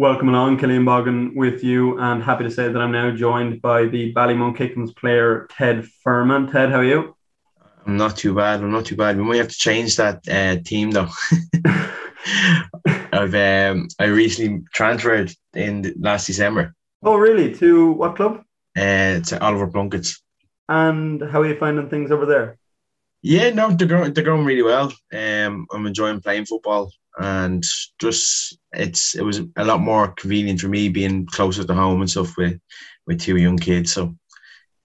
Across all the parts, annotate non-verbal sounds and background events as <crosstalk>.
Welcome along, Cillian Boggan with you, and happy to say that I'm now joined by the Ballymun Kickhams player Ted Furman. Ted, how are you? I'm not too bad. I'm not too bad. We might have to change that uh, team though. <laughs> I've um, I recently transferred in last December. Oh, really? To what club? Uh, to Oliver Plunkett's. And how are you finding things over there? Yeah, no, they're going, they're going really well. Um, I'm enjoying playing football, and just it's it was a lot more convenient for me being closer to home and stuff with with two young kids. So,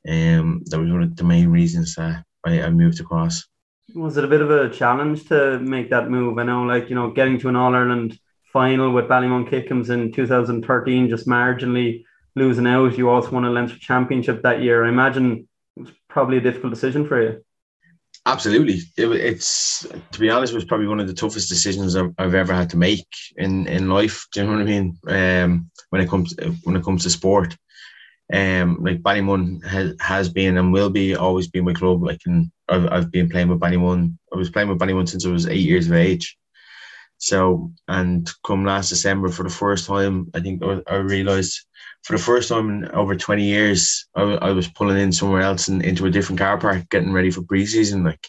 um, that was one of the main reasons that I, I moved across. Was it a bit of a challenge to make that move? I know, like you know, getting to an All Ireland final with Ballymun Kickhams in 2013, just marginally losing out. You also won a Leinster Championship that year. I imagine it was probably a difficult decision for you. Absolutely, it, it's to be honest, it was probably one of the toughest decisions I've, I've, ever had to make in, in life. Do you know what I mean? Um, when it comes to, when it comes to sport, um, like Ballymun has, has been and will be always be my club. Like, and I've, I've been playing with Ballymun. I was playing with Ballymun since I was eight years of age. So, and come last December for the first time, I think I, I realised for the first time in over 20 years, I, I was pulling in somewhere else and into a different car park, getting ready for preseason. Like,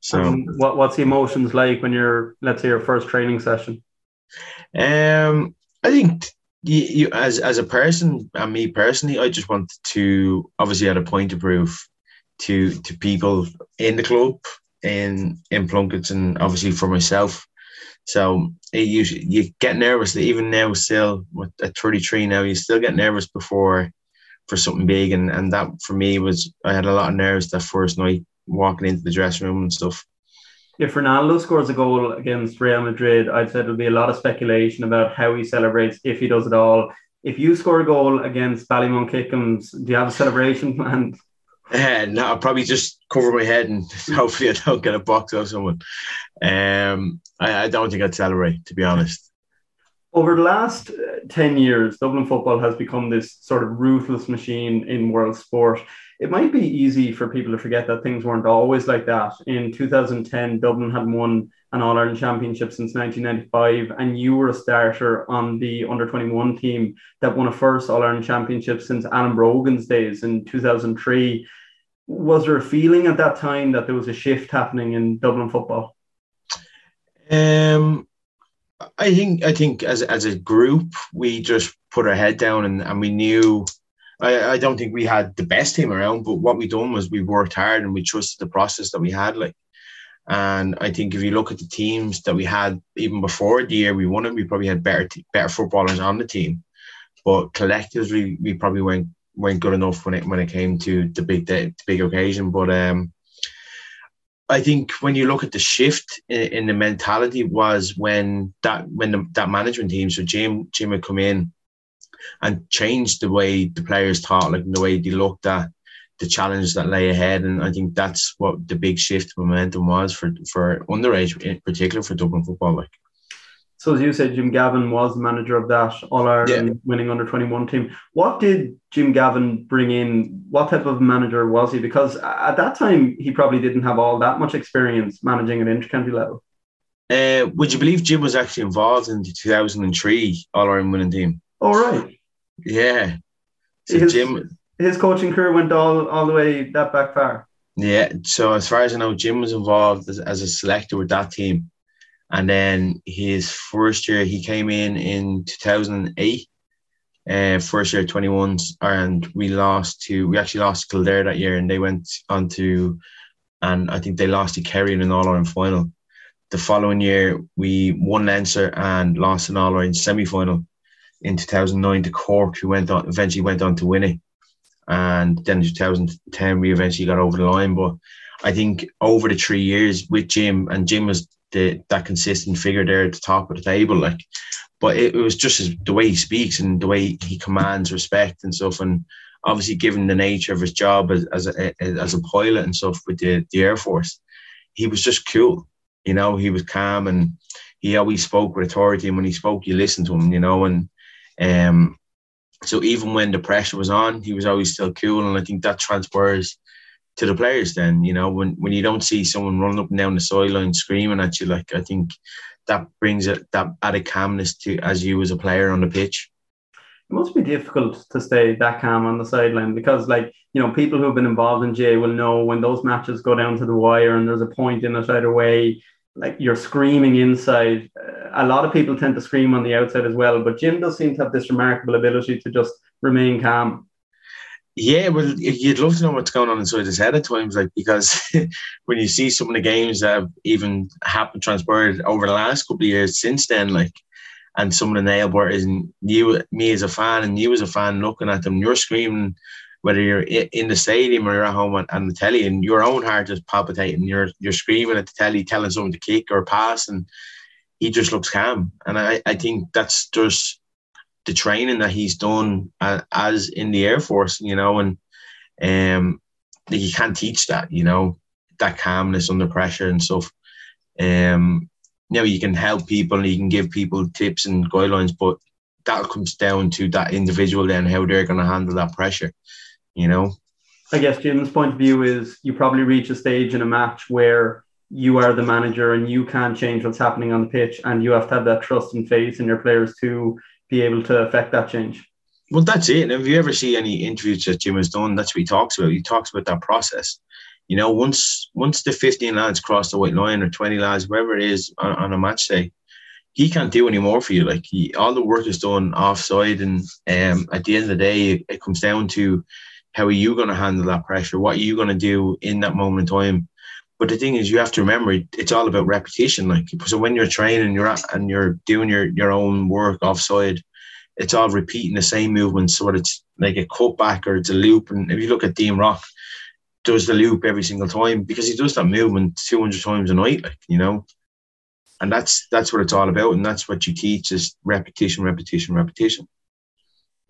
so um, what what's the emotions like when you're, let's say, your first training session? Um, I think you, you as as a person and me personally, I just wanted to obviously had a point to prove to to people in the club in in Plunketts and obviously for myself. So you you get nervous. Even now, still at 33 now, you still get nervous before for something big, and and that for me was I had a lot of nerves that first night walking into the dressing room and stuff. If Ronaldo scores a goal against Real Madrid, I'd say there'll be a lot of speculation about how he celebrates if he does it all. If you score a goal against Ballymun Kickhams, do you have a celebration <laughs> planned? Uh, no, I'll probably just cover my head and <laughs> hopefully I don't get a box of someone. Um, I, I don't think I'd celebrate, to be honest. Over the last uh, 10 years, Dublin football has become this sort of ruthless machine in world sport. It might be easy for people to forget that things weren't always like that. In 2010, Dublin had won an All Ireland Championship since 1995, and you were a starter on the under 21 team that won a first All Ireland Championship since Alan Brogan's days in 2003 was there a feeling at that time that there was a shift happening in Dublin football? Um, I think I think as as a group we just put our head down and, and we knew. I, I don't think we had the best team around, but what we done was we worked hard and we trusted the process that we had. Like, and I think if you look at the teams that we had even before the year we won it, we probably had better better footballers on the team, but collectively we probably went weren't good enough when it when it came to the big the big occasion. But um, I think when you look at the shift in, in the mentality was when that when the, that management team, so Jim Jim had come in and changed the way the players thought, like the way they looked at the challenge that lay ahead. And I think that's what the big shift momentum was for for underage, in particular for Dublin football. Like so as you said, Jim Gavin was the manager of that All Ireland yeah. winning under 21 team. What did Jim Gavin bring in? What type of manager was he? Because at that time, he probably didn't have all that much experience managing at intercounty level. Uh, would you believe Jim was actually involved in the 2003 All Ireland winning team? Oh, right. Yeah. So his, Jim, his coaching career went all, all the way that back far. Yeah. So as far as I know, Jim was involved as, as a selector with that team. And then his first year, he came in in 2008, uh, first year 21s, and we lost to, we actually lost Kildare that year, and they went on to, and I think they lost to Kerry in an All Ireland final. The following year, we won Leinster and lost an All Ireland semi final in 2009 to Cork, who went on, eventually went on to win it. And then in 2010, we eventually got over the line. But I think over the three years with Jim, and Jim was the that consistent figure there at the top of the table. Like, but it, it was just his, the way he speaks and the way he commands respect and stuff. And obviously, given the nature of his job as as a, as a pilot and stuff with the, the Air Force, he was just cool. You know, he was calm and he always spoke with authority. And when he spoke, you listened to him. You know, and um, so even when the pressure was on, he was always still cool. And I think that transfers to the players then you know when when you don't see someone running up and down the sideline screaming at you like i think that brings it that added calmness to as you as a player on the pitch. It must be difficult to stay that calm on the sideline because, like, you know, people who've been involved in GAA will know when those matches go down to the wire and there's a point in it either way, like you're screaming inside. Uh, a lot of people tend to scream on the outside as well, but Jim does seem to have this remarkable ability to just remain calm. Yeah, well, you'd love to know what's going on inside his head at times, like because <laughs> when you see some of the games that have even happened, transpired over the last couple of years since then, like, and some of the nail biters, and you, me as a fan, and you as a fan looking at them, you're screaming, whether you're in the stadium or you're at home on, on the telly, and your own heart is palpitating. You're you're screaming at the telly, telling someone to kick or pass, and he just looks calm. And I, I think that's just the training that he's done as in the Air Force, you know, and um, you can't teach that, you know, that calmness under pressure and stuff. Um, you know, you can help people and you can give people tips and guidelines, but that comes down to that individual then how they're going to handle that pressure, you know. I guess Jim's point of view is you probably reach a stage in a match where you are the manager and you can't change what's happening on the pitch, and you have to have that trust and faith in your players to be able to affect that change. Well, that's it. And if you ever see any interviews that Jim has done, that's what he talks about. He talks about that process. You know, once once the 15 lads cross the white line or 20 lads, wherever it is on, on a match day, he can't do any more for you. Like he, all the work is done offside, and um, at the end of the day, it, comes down to how are you going to handle that pressure? What are you going to do in that moment in time? But the thing is, you have to remember it's all about repetition. Like so, when you're training, you're at, and you're doing your your own work offside, it's all repeating the same movements. So it's like a cutback or it's a loop. And if you look at Dean Rock, does the loop every single time because he does that movement 200 times a night, like you know. And that's that's what it's all about, and that's what you teach is repetition, repetition, repetition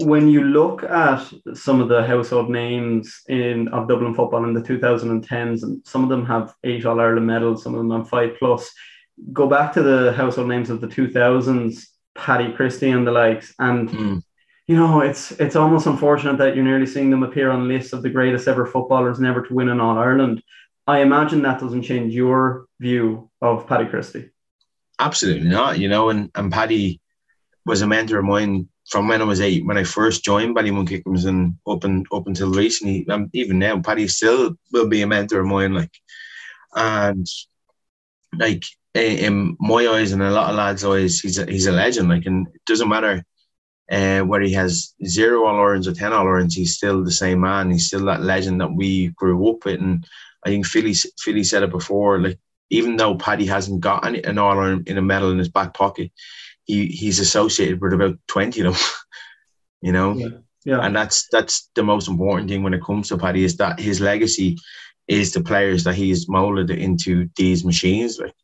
when you look at some of the household names in of Dublin football in the 2010s, and some of them have eight All Ireland medals, some of them have five plus. Go back to the household names of the 2000s, Paddy Christie and the likes, and mm. you know it's it's almost unfortunate that you're nearly seeing them appear on lists of the greatest ever footballers never to win an All Ireland. I imagine that doesn't change your view of Paddy Christie. Absolutely not. You know, and and Paddy was a mentor of mine from when I was eight, when I first joined Ballymun Kickhams and up and up until recently, um, even now, Paddy still will be a mentor of mine. Like, and like in my eyes and a lot of lads' eyes, he's a, he's a legend. Like, and it doesn't matter uh, whether he has zero All Irelands or ten All Irelands, he's still the same man. He's still that legend that we grew up with. And I think Philly Philly said it before. Like, even though Paddy hasn't got any, an All in a medal in his back pocket, he he's associated with about 20 of them <laughs> you know yeah. yeah and that's that's the most important thing when it comes to Paddy is that his legacy is the players that he's molded into these machines like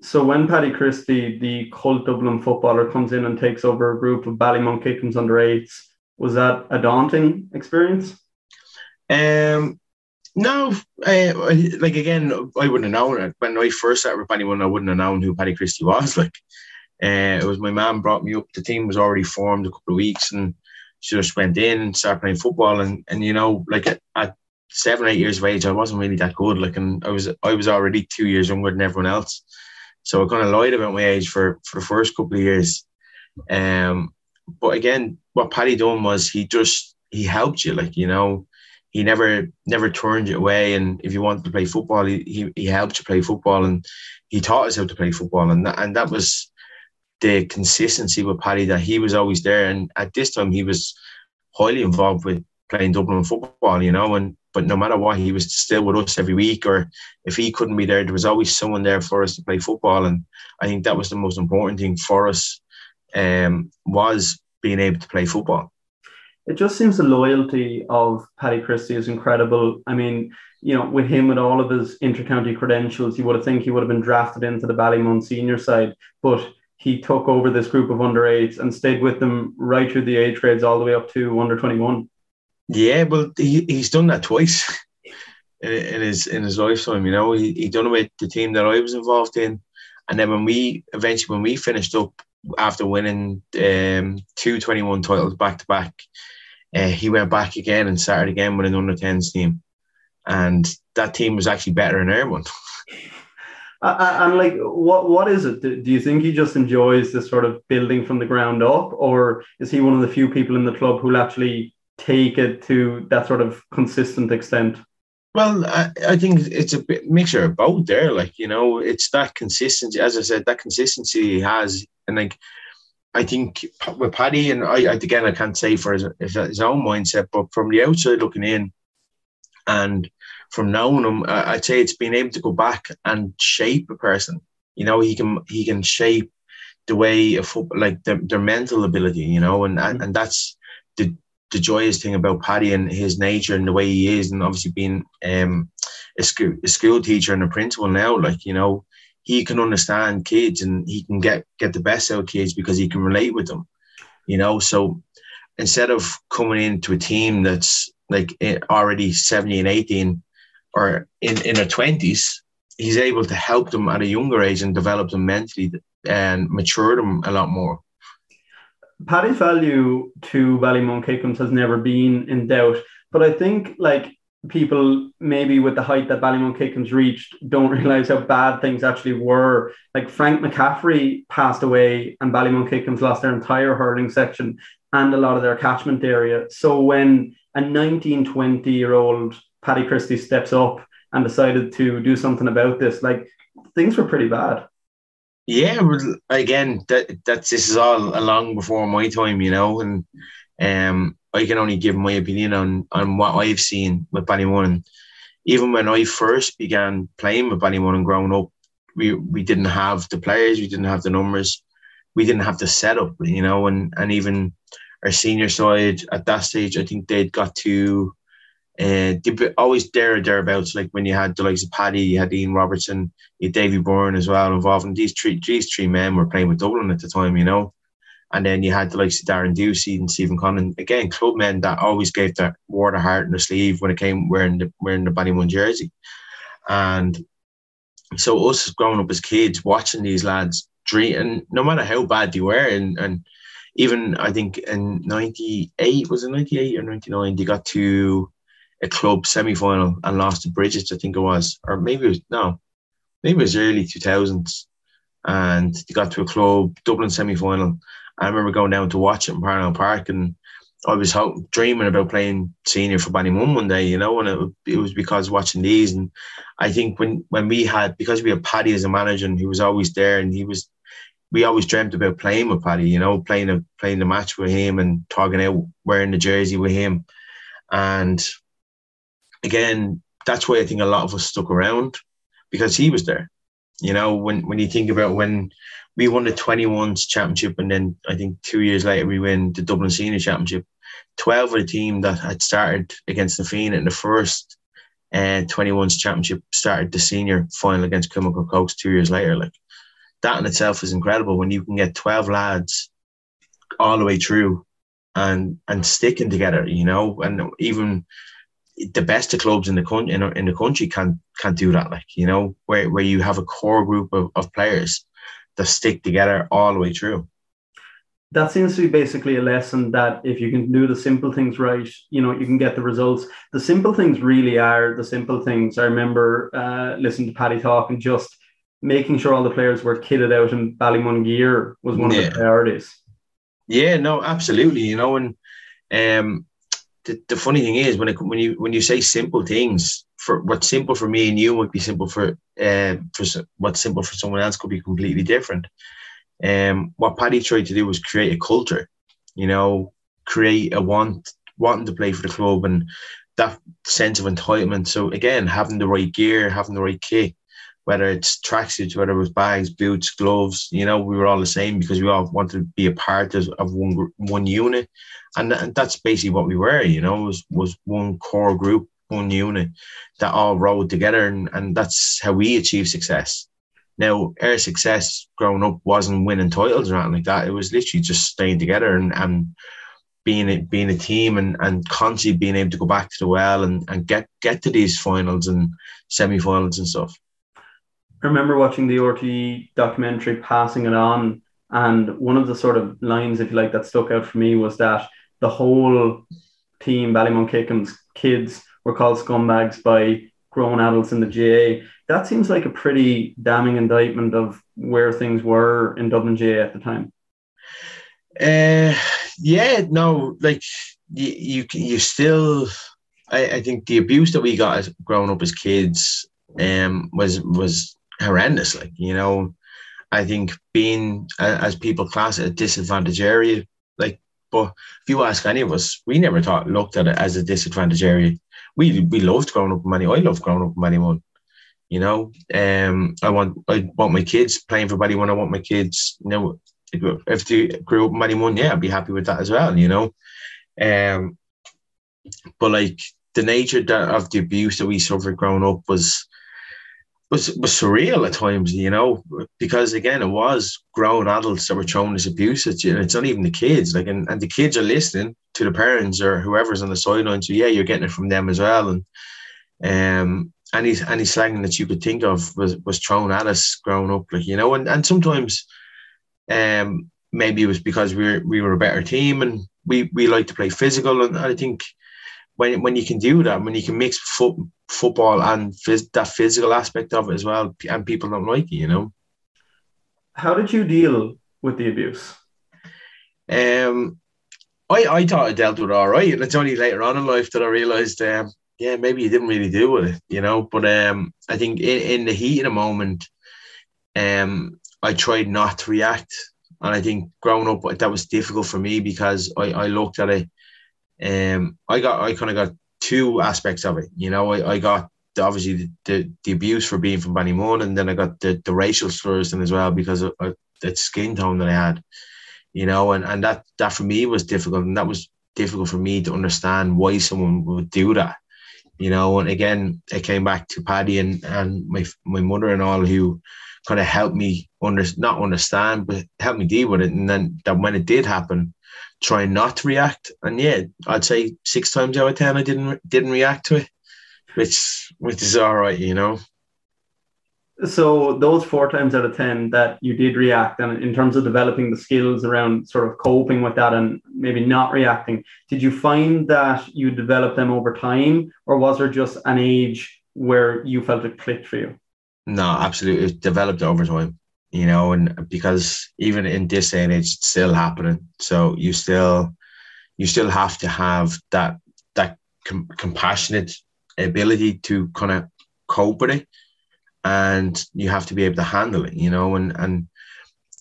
so when Paddy Christie, the cult Dublin footballer, comes in and takes over a group of Ballymun Kickhams under eights, was that a daunting experience? Um, no, uh, like again, I wouldn't have known it. when I first started with Paddy Ballymun. I wouldn't have known who Paddy Christie was. <laughs> Like, uh, it was my mum brought me up. The team was already formed a couple of weeks, and she just went in and started playing football. And and you know, like at, at seven, eight years of age, I wasn't really that good. Like, and I was I was already two years younger than everyone else, so I kind of lied about my age for for the first couple of years. Um, but again, what Paddy done was he just he helped you, like you know, he never never turned you away. And if you wanted to play football, he he, he helped you play football, and he taught us how to play football, and that, and that was the consistency with Paddy that he was always there, and at this time he was highly involved with playing Dublin football, you know, and but no matter what, he was still with us every week. Or if he couldn't be there, there was always someone there for us to play football, and I think that was the most important thing for us um, was being able to play football. It just seems the loyalty of Paddy Christie is incredible. I mean, you know, with him with all of his intercounty credentials, you would have think he would have been drafted into the Ballymun senior side, but he took over this group of under eights and stayed with them right through the age grades all the way up to under 21. Yeah, well, he, he's done that twice <laughs> in, in his in his lifetime. You know, he, he done it with the team that I was involved in, and then when we eventually when we finished up after winning um, two 21 titles back to back, he went back again and started again with an under 10s team, and that team was actually better than everyone. Uh, <laughs> and like, what what is it? Do, do you think he just enjoys this sort of building from the ground up, or is he one of the few people in the club who'll actually take it to that sort of consistent extent? Well, I, I think it's a bit mixture of both there. Like, you know, it's that consistency, as I said, that consistency he has. And like, I think with Paddy, and I, again, I can't say for his, his own mindset, but from the outside looking in and from knowing him, I'd say it's being able to go back and shape a person. You know, he can, he can shape the way of football, like their, their mental ability, you know, and, mm-hmm. and that's the, the joyous thing about Paddy and his nature and the way he is, and obviously being um, a, school, a school teacher and a principal now, like, you know, he can understand kids and he can get, get the best out of kids because he can relate with them, you know. So instead of coming into a team that's like eh, already 17, 18 or in, in their 20s, he's able to help them at a younger age and develop them mentally and mature them a lot more. Paddy's value to Ballymun Kickhams has never been in doubt, but I think like people maybe with the height that Ballymun Kickhams reached don't realize how bad things actually were. Like Frank McCaffrey passed away and Ballymun Kickhams lost their entire hurling section and a lot of their catchment area. So when a 19, 20 year old Paddy Christie steps up and decided to do something about this, like things were pretty bad. Yeah, again, that that's this is all along before my time, you know, and um, I can only give my opinion on on what I've seen with Ballymun. Even when I first began playing with Ballymun and growing up, we we didn't have the players, we didn't have the numbers, we didn't have the setup, you know, and and even our senior side at that stage, I think they'd got to uh, they always there or thereabouts. Like when you had the likes of Paddy, you had Ian Robertson, you had Davy Byrne as well involved. And these three, these three men were playing with Dublin at the time, you know. And then you had the likes of Darren Ducey and Stephen Connon. Again, club men that always gave their wore their heart in their sleeve when it came wearing the wearing the Ballymun jersey. And so us growing up as kids, watching these lads dream, and no matter how bad they were, and and even I think in '98 was it '98 or '99 they got to a club semi final and lost to Bridget, I think it was, or maybe it was no, maybe it was early 2000s, and they got to a club Dublin semi final. I remember going down to watch it in Parnell Park, and I was dreaming about playing senior for Ballymun one day, you know, and it, it was because watching these, and I think when when we had because we had Paddy as a manager, and he was always there, and he was. We always dreamt about playing with Paddy, you know, playing a playing the match with him and talking out wearing the jersey with him. And again, that's why I think a lot of us stuck around because he was there. You know, when when you think about when we won the 21s championship and then I think two years later we win the Dublin Senior Championship, 12 of the team that had started against the Fiend in the first uh, 21s championship started the senior final against Kilmacud Crokes two years later. Like that in itself is incredible when you can get 12 lads all the way through and and sticking together, you know, and even the best of clubs in the country in, in the country can't can't do that. Like you know, where where you have a core group of, of players that stick together all the way through. That seems to be basically a lesson that if you can do the simple things right, you know, you can get the results. The simple things really are the simple things. I remember uh, listening to Paddy talk and just making sure all the players were kitted out in Ballymun gear was one yeah. of the priorities. Yeah, no, absolutely. You know, and um, the, the funny thing is when it, when you when you say simple things for what's simple for me and you might be simple for uh, for what's simple for someone else could be completely different. Um, what Paddy tried to do was create a culture, you know, create a want wanting to play for the club and that sense of entitlement. So again, having the right gear, having the right kit, whether it's tracksuits, whether it was bags, boots, gloves, you know, we were all the same because we all wanted to be a part of, of one one unit and, and that's basically what we were. You know, was was one core group, one unit that all rode together, and, and that's how we achieved success. Now, our success growing up wasn't winning titles or anything like that. It was literally just staying together and, and being a, being a team and, and constantly being able to go back to the well and, and get, get to these finals and semi-finals and stuff. I remember watching the RTÉ documentary Passing It On and one of the sort of lines, if you like, that stuck out for me was that the whole team, Ballymun Kickham's kids, were called scumbags by grown adults in the GAA. That seems like a pretty damning indictment of where things were in Dublin GAA at the time. Uh, yeah, no, like you, you, you still. I, I think the abuse that we got as growing up as kids um was was horrendous. Like you know, I think being as people class a disadvantaged area, like, but if you ask any of us, we never thought looked at it as a disadvantaged area. We we loved growing up in Money. I loved growing up in Money You know, um, I want I want my kids playing for Ballymun. I want my kids, you know, if they grew up in Ballymun, yeah, I'd be happy with that as well. You know, um, but like the nature that, of the abuse that we suffered growing up was was was surreal at times, you know, because again, it was grown adults that were throwing this abuse at you. It's not even the kids, like, and, and the kids are listening to the parents or whoever's on the sideline. So yeah, you're getting it from them as well. And um, any any slang that you could think of was was thrown at us growing up, like you know, and and sometimes, um, maybe it was because we were we were a better team and we we like to play physical, and I think when when you can do that, when you can mix foot, football and phys- that physical aspect of it as well, and people don't like it, you know. How did you deal with the abuse? Um, I I thought I dealt with it all right, and it's only later on in life that I realized, um, yeah, maybe you didn't really deal with it, you know. But um, I think in, in the heat of the moment, um, I tried not to react, and I think growing up that was difficult for me because I I looked at it um, I got I kind of got two aspects of it. You know, I, I got the, obviously the, the, the abuse for being from Ballymun, and then I got the, the racial slurs thing as well because of, of skin tone that I had. You know, and, and that that for me was difficult, and that was difficult for me to understand why someone would do that. You know, and again, it came back to Paddy and, and my my mother and all who kind of helped me under not understand, but helped me deal with it. And then that when it did happen, trying not to react. And yeah, I'd say six times out of ten I didn't didn't react to it, which which is all right, you know. So those four times out of ten that you did react, and in terms of developing the skills around sort of coping with that and maybe not reacting, did you find that you developed them over time, or was there just an age where you felt it clicked for you? No, absolutely, it developed over time you know, and because even in this day and age, it's still happening. So you still, you still have to have that that com- compassionate ability to kind of cope with it, and you have to be able to handle it, you know, and and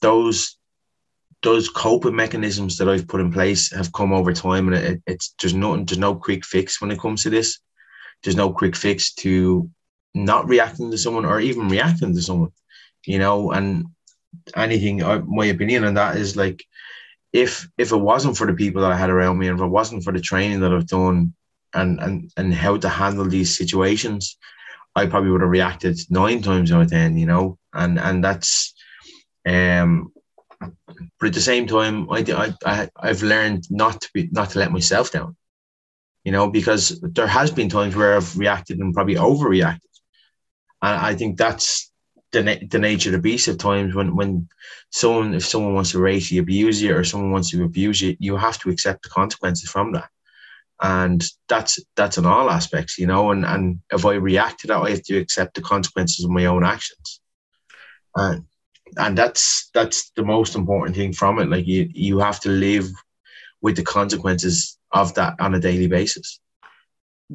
those those coping mechanisms that I've put in place have come over time, and it, it's there's nothing, there's no quick fix when it comes to this. There's no quick fix to not reacting to someone or even reacting to someone you know, and anything, uh, my opinion on that is like, if if it wasn't for the people that I had around me, and if it wasn't for the training that I've done, and and and how to handle these situations, I probably would have reacted nine times out of ten, you know, and and that's, um, but at the same time, I I I've learned not to be not to let myself down, you know, because there has been times where I've reacted and probably overreacted, and I think that's the, nature of the beast at times when when someone if someone wants to racially abuse you or someone wants to abuse you you have to accept the consequences from that. And that's that's in all aspects you know and and if i react to that i have to accept the consequences of my own actions. And and that's that's the most important thing from it. Like you you have to live with the consequences of that on a daily basis.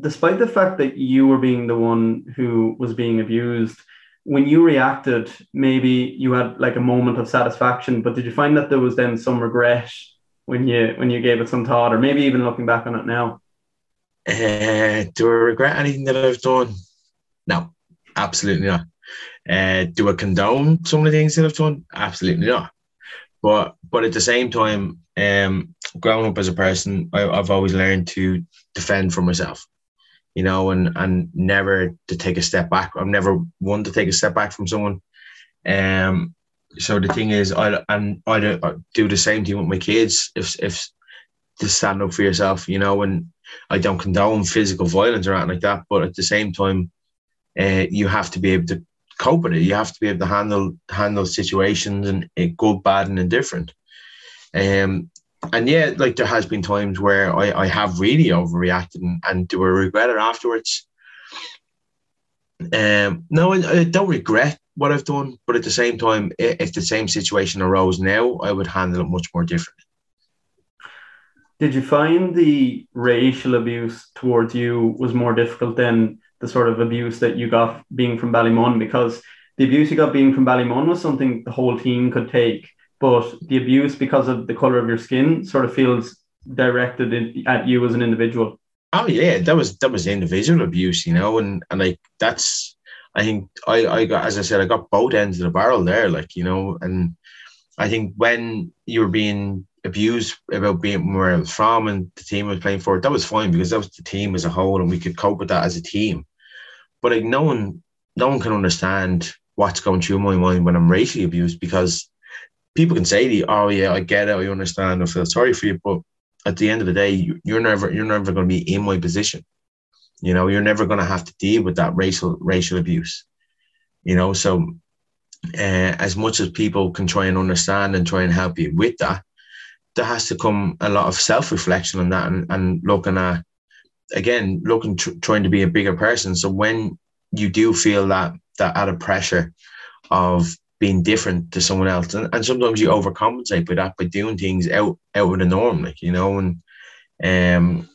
Despite the fact that you were being the one who was being abused when you reacted, maybe you had like a moment of satisfaction, but did you find that there was then some regret when you when you gave it some thought, or maybe even looking back on it now? Uh, do I regret anything that I've done? No, absolutely not. Uh, do I condone some of the things that I've done? Absolutely not. But but at the same time, um, growing up as a person, I, I've always learned to defend for myself you know, and and never to take a step back. I'm never one to take a step back from someone. Um, so the thing is, I and I do do the same thing with my kids. If if to stand up for yourself, you know, and I don't condone physical violence or anything like that, but at the same time, uh, you have to be able to cope with it. You have to be able to handle handle situations and uh, good, bad, and indifferent. Um, and yeah, like there has been times where I, I have really overreacted and, and do I regret it afterwards? Um, no, I, I don't regret what I've done, but at the same time, if the same situation arose now, I would handle it much more differently. Did you find the racial abuse towards you was more difficult than the sort of abuse that you got being from Ballymun? Because the abuse you got being from Ballymun was something the whole team could take, but the abuse because of the color of your skin sort of feels directed in, at you as an individual. Oh yeah, that was that was individual abuse, you know, and and like that's I think I I got as I said I got both ends of the barrel there, like you know, and I think when you were being abused about being where I was from and the team I was playing for, that was fine because that was the team as a whole and we could cope with that as a team. But like no one no one can understand what's going through my mind when I'm racially abused because people can say to you, Oh yeah, I get it, I understand, I feel sorry for you, but at the end of the day, you're never you're never going to be in my position. You know, you're never going to have to deal with that racial racial abuse. You know, so uh, as much as people can try and understand and try and help you with that, there has to come a lot of self reflection on that and, and looking at, again, looking, tr- trying to be a bigger person. So when you do feel that, that added pressure of being different to someone else, and, and sometimes you overcompensate by that by doing things out, out of the norm, like, you know, and, um,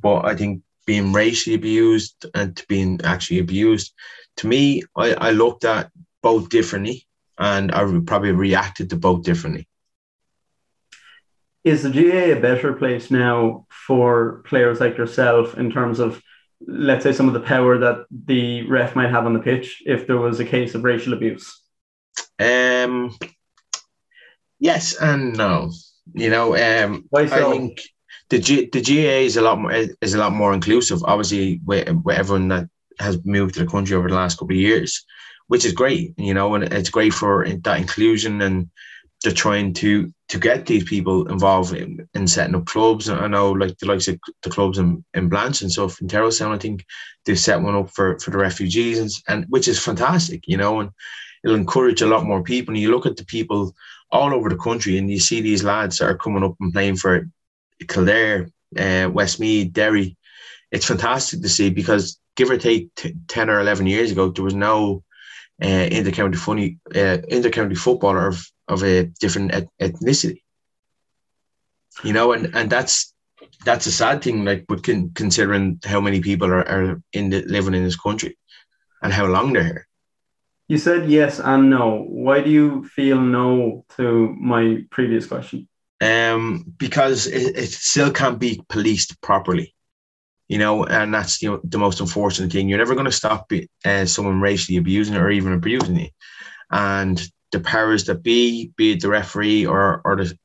but I think being racially abused and to being actually abused, to me, I, I looked at both differently and I probably reacted to both differently. Is the GAA a better place now for players like yourself in terms of, let's say, some of the power that the ref might have on the pitch if there was a case of racial abuse? Um, yes and no. You know, um, Why so? I think the G, the GAA is a lot more is a lot more inclusive. Obviously, with, with everyone that has moved to the country over the last couple of years, which is great. You know, and it's great for that inclusion and they're trying to to get these people involved in, in setting up clubs. I know, like the likes of the clubs in, in Blanch and stuff in Tyrrelstown, I think they've set one up for, for the refugees, and, and which is fantastic, you know, and it'll encourage a lot more people. And you look at the people all over the country, and you see these lads that are coming up and playing for Kildare, uh, Westmeath, Derry. It's fantastic to see because give or take t- ten or eleven years ago, there was no uh, intercounty funny uh, intercounty footballer of a different ethnicity. You know, and and that's that's a sad thing. Like, but con- considering how many people are, are in the, living in this country, and how long they're here. You said yes and no. Why do you feel no to my previous question? Um, because it, it still can't be policed properly you know, and that's you know, the most unfortunate thing. You're never going to stop uh, someone racially abusing or even abusing you, and the powers that be, be it the referee or or the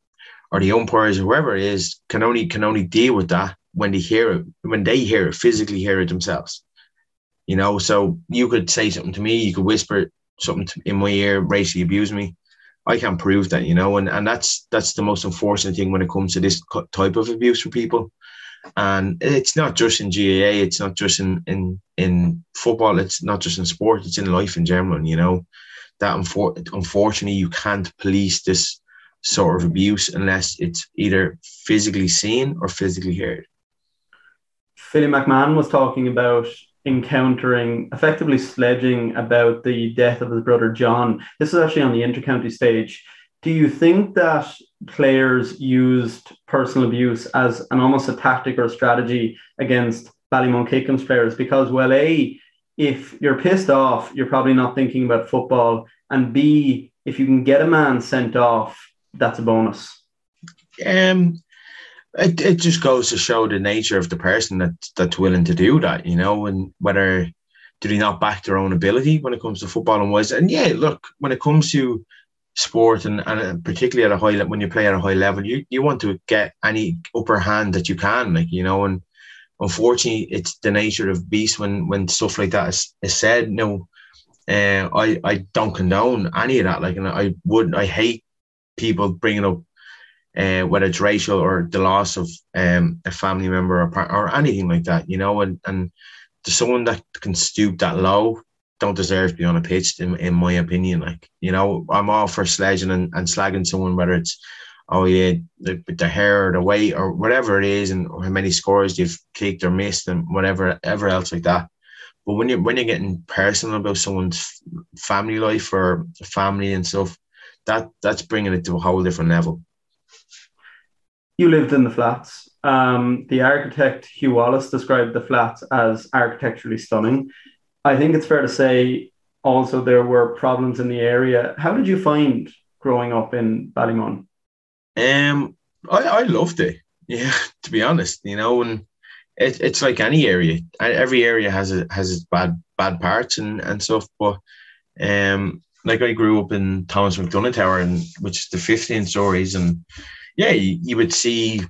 or the umpires or whoever it is, can only can only deal with that when they hear it, when they hear it, physically hear it themselves. You know, so you could say something to me, you could whisper something in my ear, racially abuse me. I can't prove that, you know, and, and that's that's the most unfortunate thing when it comes to this type of abuse for people and it's not just in GAA, it's not just in in in football, it's not just in sport, it's in life in general. You know that unfortunately you can't police this sort of abuse unless it's either physically seen or physically heard. Philly McMahon was talking about encountering, effectively sledging about the death of his brother John. This is actually on the intercounty stage. Do you think that players used personal abuse as an almost a tactic or a strategy against Ballymun Kickhams players? Because, well, A, if you're pissed off, you're probably not thinking about football. And B, if you can get a man sent off, that's a bonus. Um, it, it just goes to show the nature of the person that that's willing to do that, you know, and whether do they not back their own ability when it comes to football and was and yeah, look, when it comes to sport and, and particularly at a high level, when you play at a high level, you, you want to get any upper hand that you can, like you know, and unfortunately, it's the nature of beast when when stuff like that is, is said. No, uh, I I don't condone any of that. Like, and I would I hate people bringing up uh, whether it's racial or the loss of um, a family member or or anything like that. You know, and and to someone that can stoop that low don't deserve to be on a pitch, in, in my opinion. Like, you know, I'm all for sledging and, and slagging someone, whether it's, oh yeah, the, the hair or the weight or whatever it is, and how many scores you've kicked or missed and whatever, ever else like that. But when you're when you're getting personal about someone's family life or family and stuff, that that's bringing it to a whole different level. You lived in the flats. Um, the architect Hugh Wallace described the flats as architecturally stunning. I think it's fair to say also there were problems in the area. How did you find growing up in Ballymun? Um, I, I loved it. Yeah, <laughs> to be honest, you know, and it, it's like any area. Every area has a, has its bad bad parts and, and stuff. But um, like I grew up in Thomas McDonagh Tower, and which is the 15 stories, and yeah, you, you would see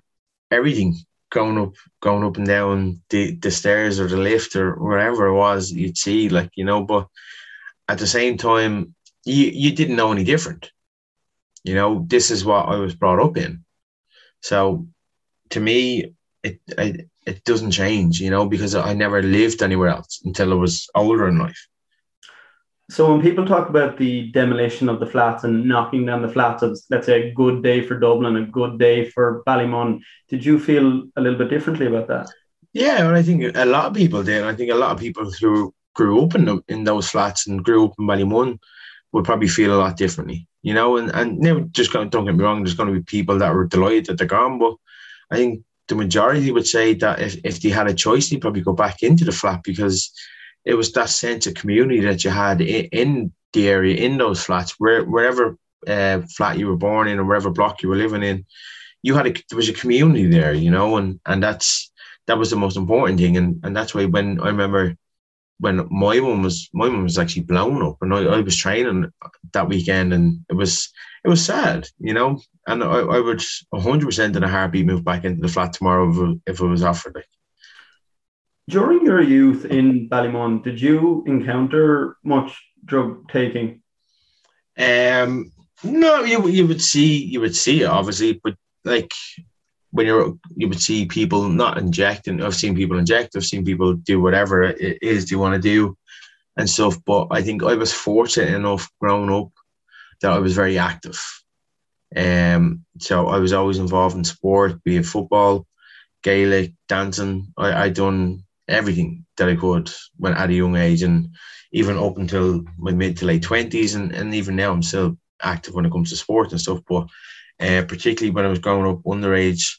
everything going up, going up and down the, the stairs or the lift or wherever it was. You'd see like you know, but at the same time, you you didn't know any different. You know, this is what I was brought up in. So to me, it, it it doesn't change, you know, because I never lived anywhere else until I was older in life. So when people talk about the demolition of the flats and knocking down the flats of, let's say, a good day for Dublin, a good day for Ballymun, did you feel a little bit differently about that? Yeah, and I think a lot of people did. I think a lot of people who grew up in, the, in those flats and grew up in Ballymun would probably feel a lot differently, you know. And and know, just don't get me wrong, there's going to be people that were delighted that they're gone, but I think the majority would say that if, if they had a choice, they'd probably go back into the flat because it was that sense of community that you had in, in the area, in those flats, where wherever uh, flat you were born in or wherever block you were living in, you had a there was a community there, you know, and and that's that was the most important thing, and and that's why when I remember when my mum was my mum was actually blown up, and I, I was training that weekend, and it was it was sad, you know, and I, I would 100% in a heartbeat move back into the flat tomorrow if, if it was offered. Like. During your youth in Ballymun, did you encounter much drug taking? Um, no, you you would see you would see it obviously, but like when you're you would see people not injecting. I've seen people inject. I've seen people do whatever it is they want to do and stuff. But I think I was fortunate enough growing up that I was very active. Um, so I was always involved in sport, be it football, Gaelic, dancing. I I done everything that I could when at a young age, and even up until my mid to late twenties, and, and even now I'm still active when it comes to sport and stuff. But uh, particularly when I was growing up underage,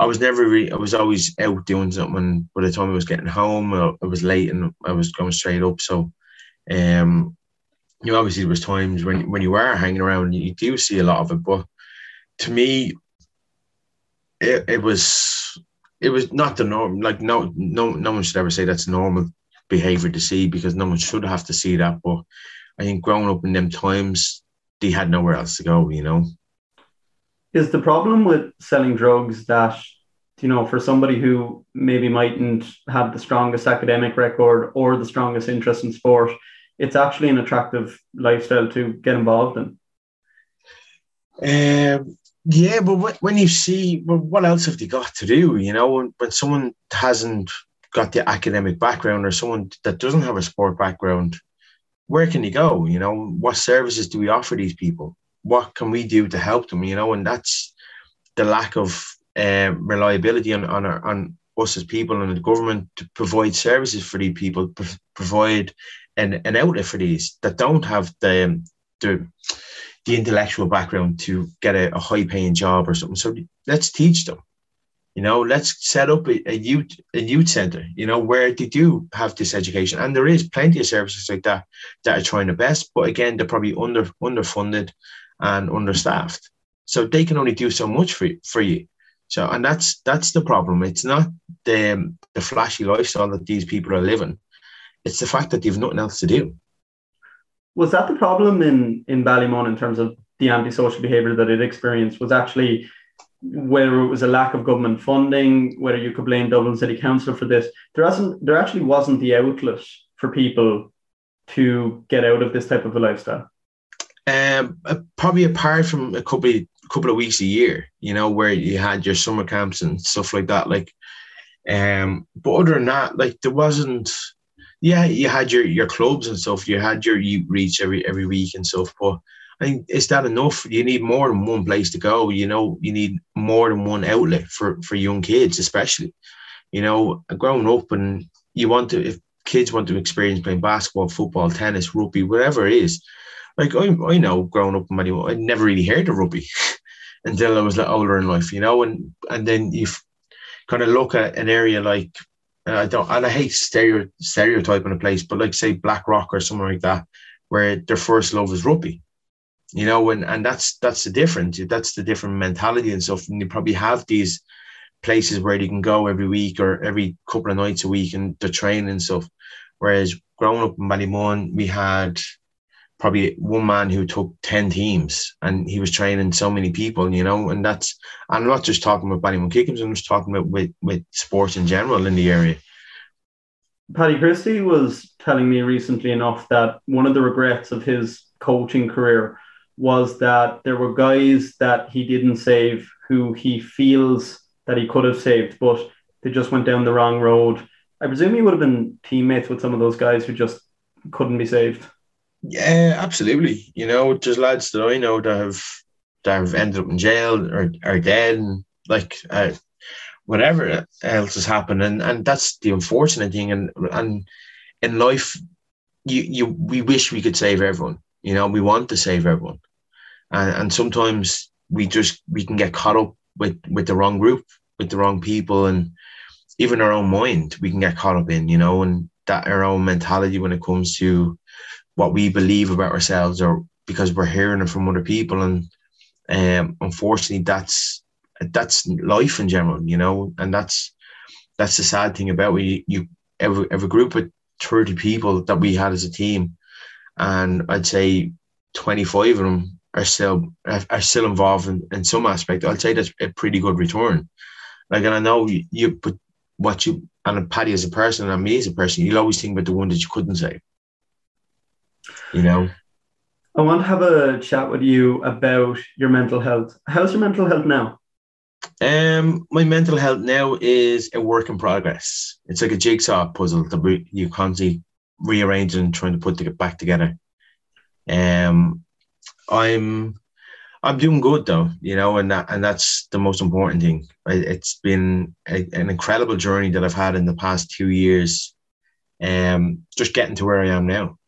I was never really. I was always out doing something. By the time I was getting home, it was late and I was going straight up. So, um, you know, obviously there was times when when you were hanging around, you do see a lot of it. But to me, it, it was it was not the norm. Like no, no, no one should ever say that's normal behavior to see because no one should have to see that. But I think growing up in them times, they had nowhere else to go. You know. Is the problem with selling drugs that you know for somebody who maybe mightn't have the strongest academic record or the strongest interest in sport? It's actually an attractive lifestyle to get involved in. Um, yeah, but when you see, well, what else have they got to do? You know, when, when someone hasn't got the academic background or someone that doesn't have a sport background, where can you go? You know, what services do we offer these people? What can we do to help them? You know, and that's the lack of uh, reliability on on, our, on us as people and the government to provide services for these people, provide an, an outlet for these that don't have the the the intellectual background to get a, a high paying job or something. So let's teach them. You know, let's set up a, a youth a youth center. You know, where they do have this education, and there is plenty of services like that that are trying the best. But again, they're probably under underfunded and understaffed, so they can only do so much for for you. So, and that's that's the problem. It's not the the flashy lifestyle that these people are living. It's the fact that they've nothing else to do was that the problem in in Ballymun in terms of the antisocial behaviour that it experienced? Was actually whether it was a lack of government funding, whether you could blame Dublin City Council for this, there hasn't there actually wasn't the outlet for people to get out of this type of a lifestyle. Um, uh, probably apart from a couple of, couple of weeks a year, you know, where you had your summer camps and stuff like that. Like, um, but other than that, like there wasn't yeah, you had your your clubs and stuff. You had your you reach every every week and stuff. But I think is that enough? You need more than one place to go. You know, you need more than one outlet for for young kids, especially. You know, growing up and you want to if kids want to experience playing basketball, football, tennis, rugby, whatever it is. Like I, I know growing up in Many, I never really heard of rugby <laughs> until I was a little older in life, you know, and and then you kind of look at an area like I don't, and I hate stereo, stereotyping a place, but like say Blackrock or somewhere like that, where their first love is rugby, you know, and and that's that's the difference. That's the different mentality and stuff. And you probably have these places where you can go every week or every couple of nights a week and the training and stuff. Whereas growing up in Ballymun, we had probably one man who took 10 teams and he was training so many people, you know, and that's, I'm not just talking about Ballymun Kickhams, I'm just talking about with, with sports in general in the area. Paddy Christie was telling me recently enough that one of the regrets of his coaching career was that there were guys that he didn't save who he feels that he could have saved, but they just went down the wrong road. I presume he would have been teammates with some of those guys who just couldn't be saved. Yeah, absolutely. You know, there's lads that I know that have that have ended up in jail or are dead, and like uh, whatever else has happened, and and that's the unfortunate thing. And and in life, you you we wish we could save everyone. You know, we want to save everyone, and and sometimes we just we can get caught up with with the wrong group, with the wrong people, and even our own mind we can get caught up in. You know, and that our own mentality when it comes to what we believe about ourselves or because we're hearing it from other people. And um, unfortunately that's that's life in general you know? And that's that's the sad thing about it. You, have, have group of 30 people that we had as a team and i'd say 25 of them are still are still involved in, in some aspect. I'd say that's a pretty good return. Like and i know you, you put what you and Paddy as a person and me as a person, you'll always think about the one that you couldn't save you know? I want to have a chat with you about your mental health. How's your mental health now? Um my mental health now is a work in progress. It's like a jigsaw puzzle that we, you constantly rearranging and trying to put it back together. Um i'm i'm doing good though you know and that and that's the most important thing. It's been a, an incredible journey that i've had in the past two years um just getting to where i am now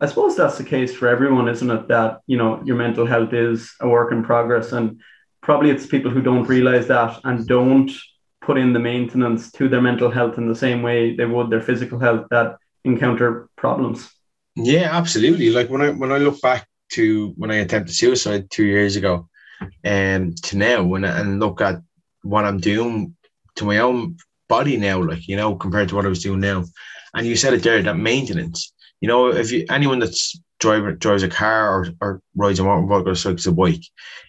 I suppose that's the case for everyone, isn't it? That you know your mental health is a work in progress, and probably it's people who don't realize that and don't put in the maintenance to their mental health in the same way they would their physical health that encounter problems. Yeah, absolutely. Like when I when I look back to when I attempted suicide two years ago, and um, to now I, and look at what I'm doing to my own body now, like you know, compared to what I was doing now, and you said it there that maintenance you know, if you anyone that's driver drives a car or, or rides a motorbike or cycles a bike,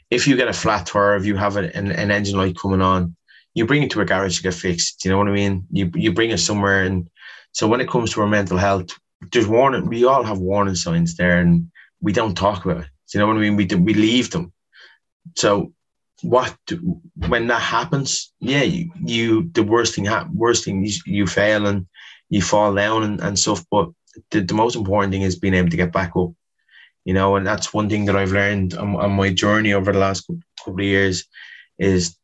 if you get a flat tire, if you have an, an, an engine light coming on, you bring it to a garage to get fixed. You know what I mean? You you bring it somewhere, and so when it comes to our mental health, there's warning. We all have warning signs there, and we don't talk about it. You know what I mean? We we leave them. So what do, when that happens? Yeah, you, you the worst thing happen. Worst thing you, you fail and you fall down and, and stuff. But the, the most important thing is being able to get back up, you know, and that's one thing that I've learned on, on my journey over the last couple of years is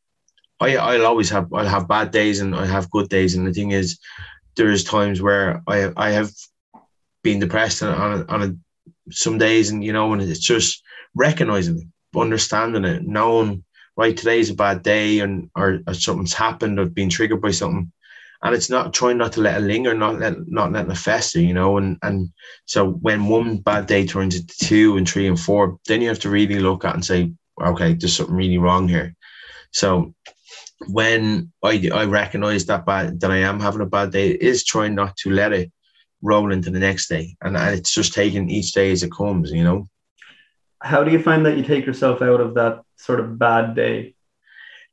I, I'll always have, I'll have bad days and I have good days. And the thing is, there's times where I, I have been depressed on, on, a, on a, some days and, you know, and it's just recognizing it, understanding it, knowing, right, today's a bad day and, or, or something's happened, I've been triggered by something and it's not trying not to let it linger, not let not letting it fester, you know. And and so when one bad day turns into two and three and four, then you have to really look at and say, okay, there's something really wrong here. So when I I recognize that bad that I am having a bad day, is trying not to let it roll into the next day, and it's just taking each day as it comes, you know. How do you find that you take yourself out of that sort of bad day?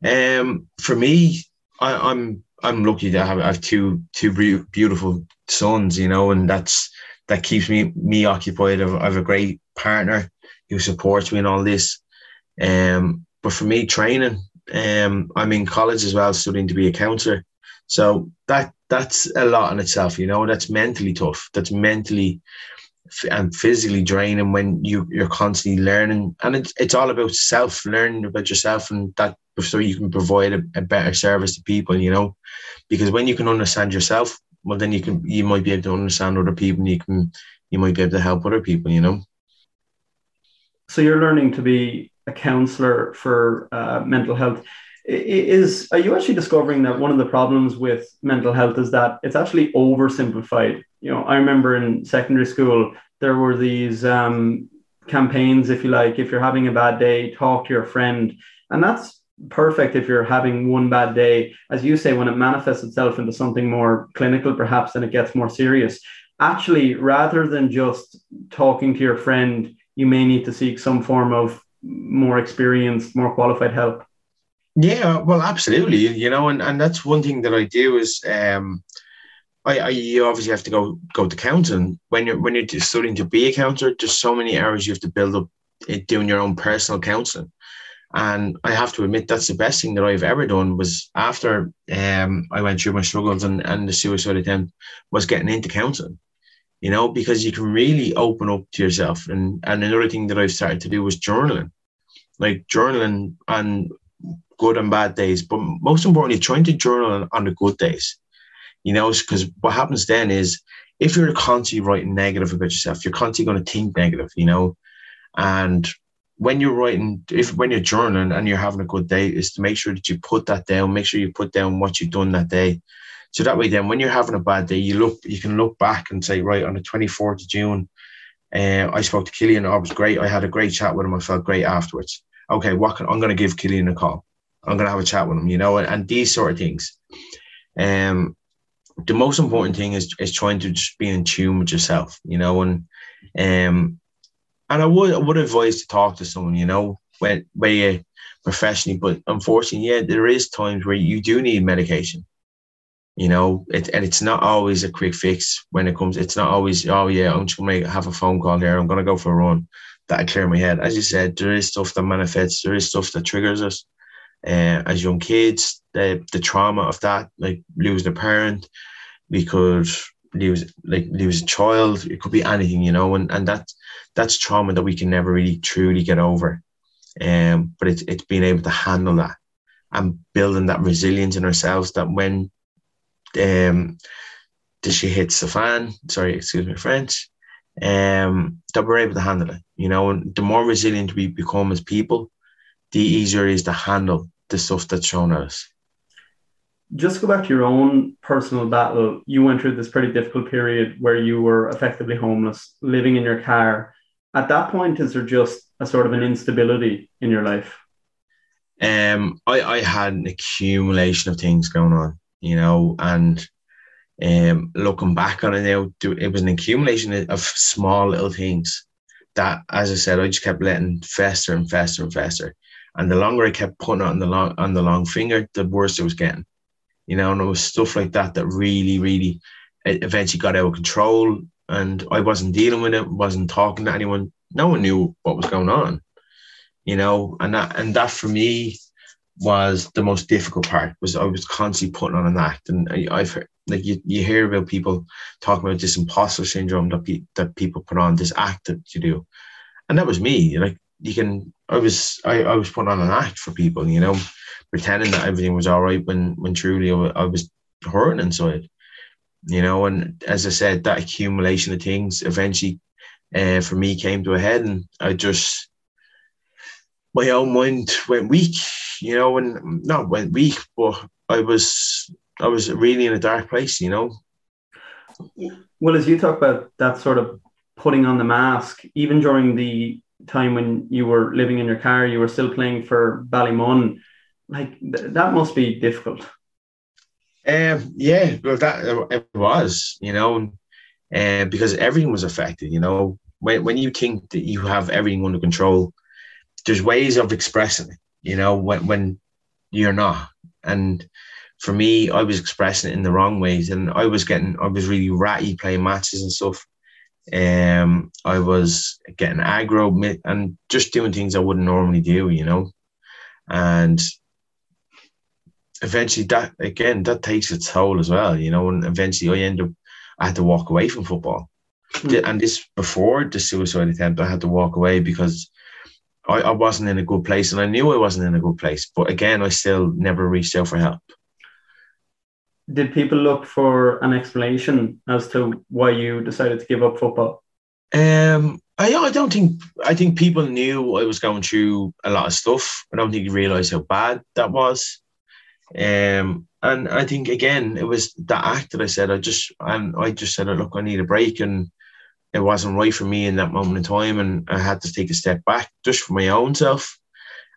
Um, for me, I, I'm I'm lucky to have I have two two beautiful sons, you know, and that's that keeps me me occupied. I've, I have a great partner who supports me in all this. Um, but for me, training, um, I'm in college as well, studying to be a counselor. So that that's a lot in itself, you know. That's mentally tough. That's mentally and physically draining when you you're constantly learning, and it's it's all about self learning about yourself, and that so you can provide a, a better service to people, you know, because when you can understand yourself, well, then you can you might be able to understand other people. And you can you might be able to help other people. You know. So you're learning to be a counselor for uh, mental health. Is are you actually discovering that one of the problems with mental health is that it's actually oversimplified? You know, I remember in secondary school there were these um, campaigns, if you like, if you're having a bad day, talk to your friend, and that's perfect if you're having one bad day. As you say, when it manifests itself into something more clinical, perhaps, then it gets more serious. Actually, rather than just talking to your friend, you may need to seek some form of more experienced, more qualified help. Yeah, well, absolutely. You know, and, and that's one thing that I do is um, I, I you obviously have to go go to counseling when you're when you're studying to be a counselor. There's so many hours you have to build up doing your own personal counseling, and I have to admit that's the best thing that I've ever done. Was after um, I went through my struggles and, and the suicide attempt was getting into counseling you know, because you can really open up to yourself. And and another thing that I've started to do was journaling, like journaling on good and bad days, but most importantly, trying to journal on the good days. You know, because what happens then is if you're constantly writing negative about yourself, you're constantly going to think negative. You know, and when you're writing, if when you're journaling and you're having a good day, is to make sure that you put that down. Make sure you put down what you've done that day so that way, then when you're having a bad day, you look, you can look back and say, right, on the 24th of June, uh, I spoke to Cillian. I was great. I had a great chat with him. I felt great afterwards. Okay, what can I'm going to give Cillian a call. I'm going to have a chat with him, you know, and, and these sort of things. Um, the most important thing is is trying to just be in tune with yourself, you know, and um, and I would I would advise to talk to someone, you know, when where you professionally, but unfortunately, yeah, there is times where you do need medication you know, it, and it's not always a quick fix when it comes. It's not always, oh yeah, I'm just gonna have a phone call here. I'm gonna go for a run. That'll clear my head. As you said, there is stuff that manifests. There is stuff that triggers us. Uh, as young kids, the the trauma of that, like losing a parent, we could lose like lose a child. It could be anything, you know, and and that that's trauma that we can never really truly get over. Um, but it's it's being able to handle that and building that resilience in ourselves that when um, the she hits the fan, sorry, excuse me, French, um, that we're able to handle it. You know, and the more resilient we become as people, the easier it is to handle the stuff that's shown us. Just go back to your own personal battle. You went through this pretty difficult period where you were effectively homeless, living in your car. At that point, is there just a sort of an instability in your life? Um, I, I had an accumulation of things going on you know, and um, looking back on it now, it was an accumulation of small little things that, as I said, I just kept letting fester and fester and fester. And the longer I kept putting it on the long on the long finger, the worse it was getting. You know, and it was stuff like that that really, really eventually got out of control. And I wasn't dealing with it, wasn't talking to anyone. No one knew what was going on. You know, and that and that for me was the most difficult part was I was constantly putting on an act and I, have heard like you, you hear about people talking about this imposter syndrome that, pe- that people put on this act that you do and that was me like you can I was I, I was putting on an act for people you know pretending that everything was all right when when truly I was hurting inside you know and as I said that accumulation of things eventually uh, for me came to a head and I just my own mind went weak, you know, and not went weak, but I was I was really in a dark place, you know. Well, as you talk about that sort of putting on the mask, even during the time when you were living in your car, you were still playing for Ballymun. Like th- that must be difficult. Um, yeah, well, that it was, you know, uh, because everything was affected. You know, when when you think that you have everything under control, there's ways of expressing it, you know, when when you're not. And for me, I was expressing it in the wrong ways, and I was getting, I was really ratty playing matches and stuff. Um, I was getting aggro and just doing things I wouldn't normally do, you know, and eventually that again that takes its toll as well, you know, and eventually I end up I had to walk away from football. Mm. And this before the suicide attempt, I had to walk away because I, I wasn't in a good place and I knew I wasn't in a good place. But again, I still never reached out for help. did people look for an explanation as to why you decided to give up football? Um, I, I don't think I think people knew I was going through a lot of stuff. I don't think you realised how bad that was. Um, and I think again it was that act that I said I just and I just said look I need a break and it wasn't right for me in that moment in time and I had to take a step back just for my own self.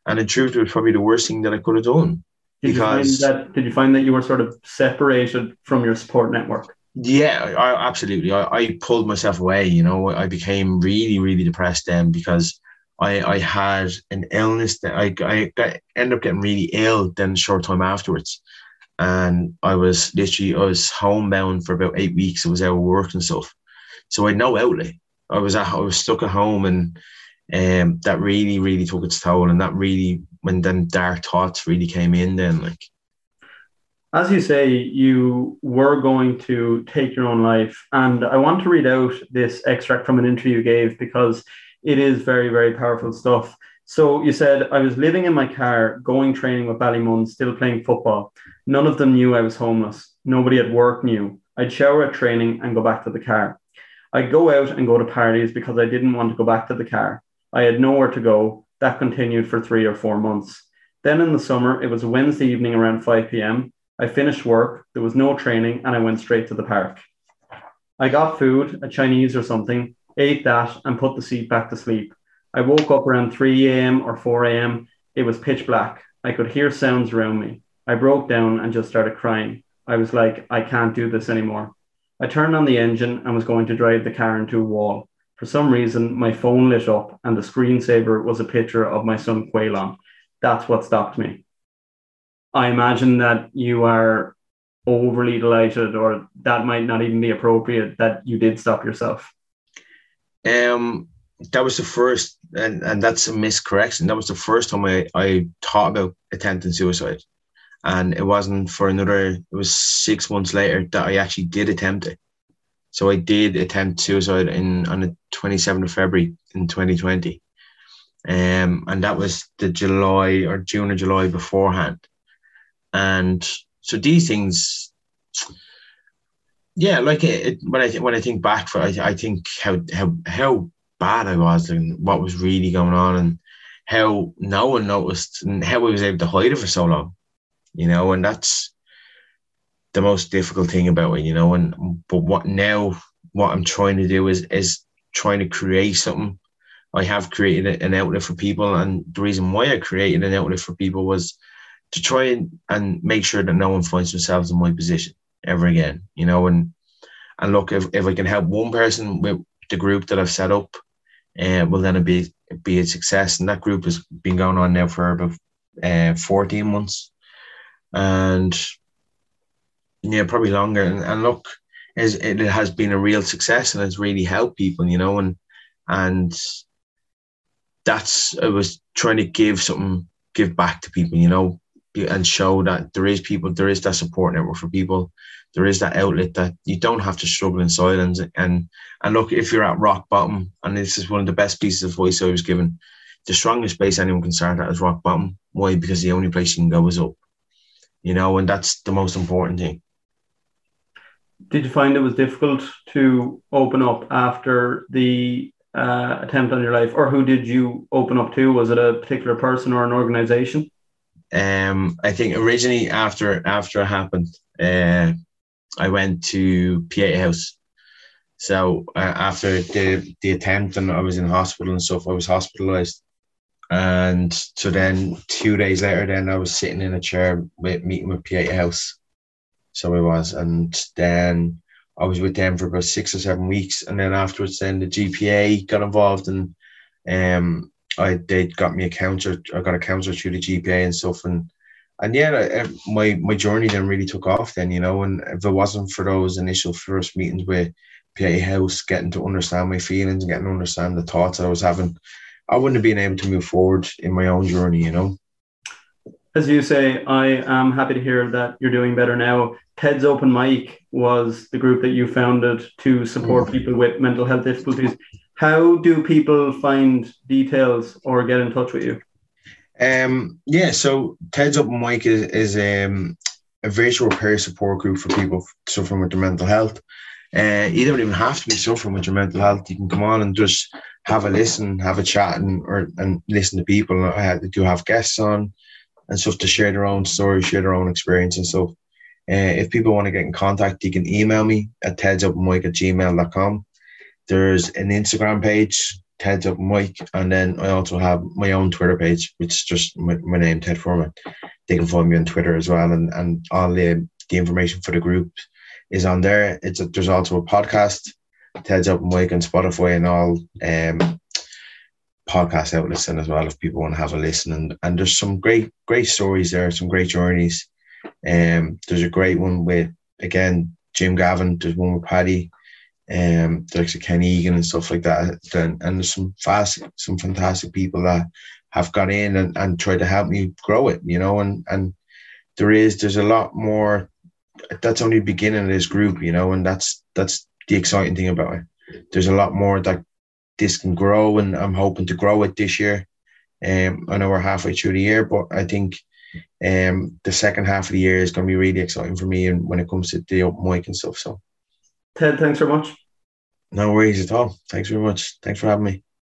And in truth, it was probably the worst thing that I could have done. Did because you that did you find that you were sort of separated from your support network? Yeah, I, absolutely. I, I pulled myself away. You know, I became really, really depressed then because I, I had an illness that I, I got, ended up getting really ill then a short time afterwards. And I was literally, I was homebound for about eight weeks. I was out of work and stuff. So I had no outlet. I was at, I was stuck at home and um, that really, really took its toll. And that really, when then dark thoughts really came in then like, as you say, you were going to take your own life. And I want to read out this extract from an interview you gave because it is very, very powerful stuff. So you said, I was living in my car, going training with Ballymun, still playing football. None of them knew I was homeless. Nobody at work knew. I'd shower at training and go back to the car. I'd go out and go to parties because I didn't want to go back to the car. I had nowhere to go. That continued for three or four months. Then in the summer, it was a Wednesday evening around 5 p.m. I finished work, there was no training, and I went straight to the park. I got food, a Chinese or something, ate that, and put the seat back to sleep. I woke up around 3 a.m. or 4 a.m. It was pitch black. I could hear sounds around me. I broke down and just started crying. I was like, I can't do this anymore. I turned on the engine and was going to drive the car into a wall. For some reason, my phone lit up and the screensaver was a picture of my son Quaylon. That's what stopped me. I imagine that you are overly delighted, or that might not even be appropriate that you did stop yourself. Um, that was the first, and, and that's a miscorrection. That was the first time I, I thought about attempting suicide. And it wasn't for another, it was six months later that I actually did attempt it. So I did attempt suicide in on the 27th of February in 2020. Um, and that was the July or June or July beforehand. And so these things, yeah, like uh, it, when I th- when I think back, for I, I think how how how bad I was and what was really going on and how no one noticed and how I was able to hide it for so long, you know, and that's the most difficult thing about it, you know. And but what now? What I'm trying to do is is trying to create something. I have created an outlet for people, and the reason why I created an outlet for people was to try and, and make sure that no one finds themselves in my position ever again, you know, and and look if, if I can help one person with the group that I've set up, uh, well then it be be a success. And that group has been going on now for about uh, 14 months. And yeah, probably longer. And, and look, it has been a real success and it's really helped people, you know, and and that's I was trying to give something, give back to people, you know, and show that there is people, there is that support network for people, there is that outlet that you don't have to struggle in silence. And and look, if you're at rock bottom, and this is one of the best pieces of voice I was given, the strongest place anyone can start at is rock bottom. Why? Because the only place you can go is up. You know, and that's the most important thing. Did you find it was difficult to open up after the uh, attempt on your life, or who did you open up to? Was it a particular person or an organization? Um, I think originally after after it happened, uh, I went to Pieta House. So uh, after the the attempt and I was in hospital and stuff, I was hospitalized. And so then two days later, then I was sitting in a chair with meeting with Pieta House. So I was, and then I was with them for about six or seven weeks, and then afterwards, then the GPA got involved, and um, I they got me a counselor. I got a counselor through the GPA and stuff, and and yeah, my my journey then really took off. Then you know, and if it wasn't for those initial first meetings with Pieta House, getting to understand my feelings and getting to understand the thoughts I was having, I wouldn't have been able to move forward in my own journey. You know. As you say, I am happy to hear that you're doing better now. Ted's Open Mic was the group that you founded to support mm. people with mental health difficulties. How do people find details or get in touch with you? Um, yeah, so Ted's Open Mic is, is um, a virtual peer support group for people suffering with their mental health. Uh, you don't even have to be suffering with your mental health. You can come on and just have a listen, have a chat, and or and listen to people. I do have guests on and stuff to share their own stories, share their own experience and stuff. Uh, if people want to get in contact, you can email me at tedsopenmic at gmail.com. There's an Instagram page, Ted's Open Mic, and then I also have my own Twitter page, which is just my, my name, Ted Furman. They can find me on Twitter as well, and, and all the, the information for the group is on there. It's a, there's also a podcast, Ted's Open Mic, and Spotify, and all um, podcast outlets, and as well if people want to have a listen. And and there's some great great stories there, some great journeys. Um, there's a great one with again Jim Gavin. There's one with Paddy um, of Ken Egan and stuff like that. And, and there's some fast, some fantastic people that have got in and, and tried to help me grow it, you know, and, and there is, there's a lot more, that's only beginning of this group, you know, and that's, that's the exciting thing about it. There's a lot more that this can grow and I'm hoping to grow it this year. Um, I know we're halfway through the year, but I think um, the second half of the year is going to be really exciting for me and when it comes to the open mic and stuff. So Ted, thanks very much. No worries at all. Thanks very much. Thanks for having me.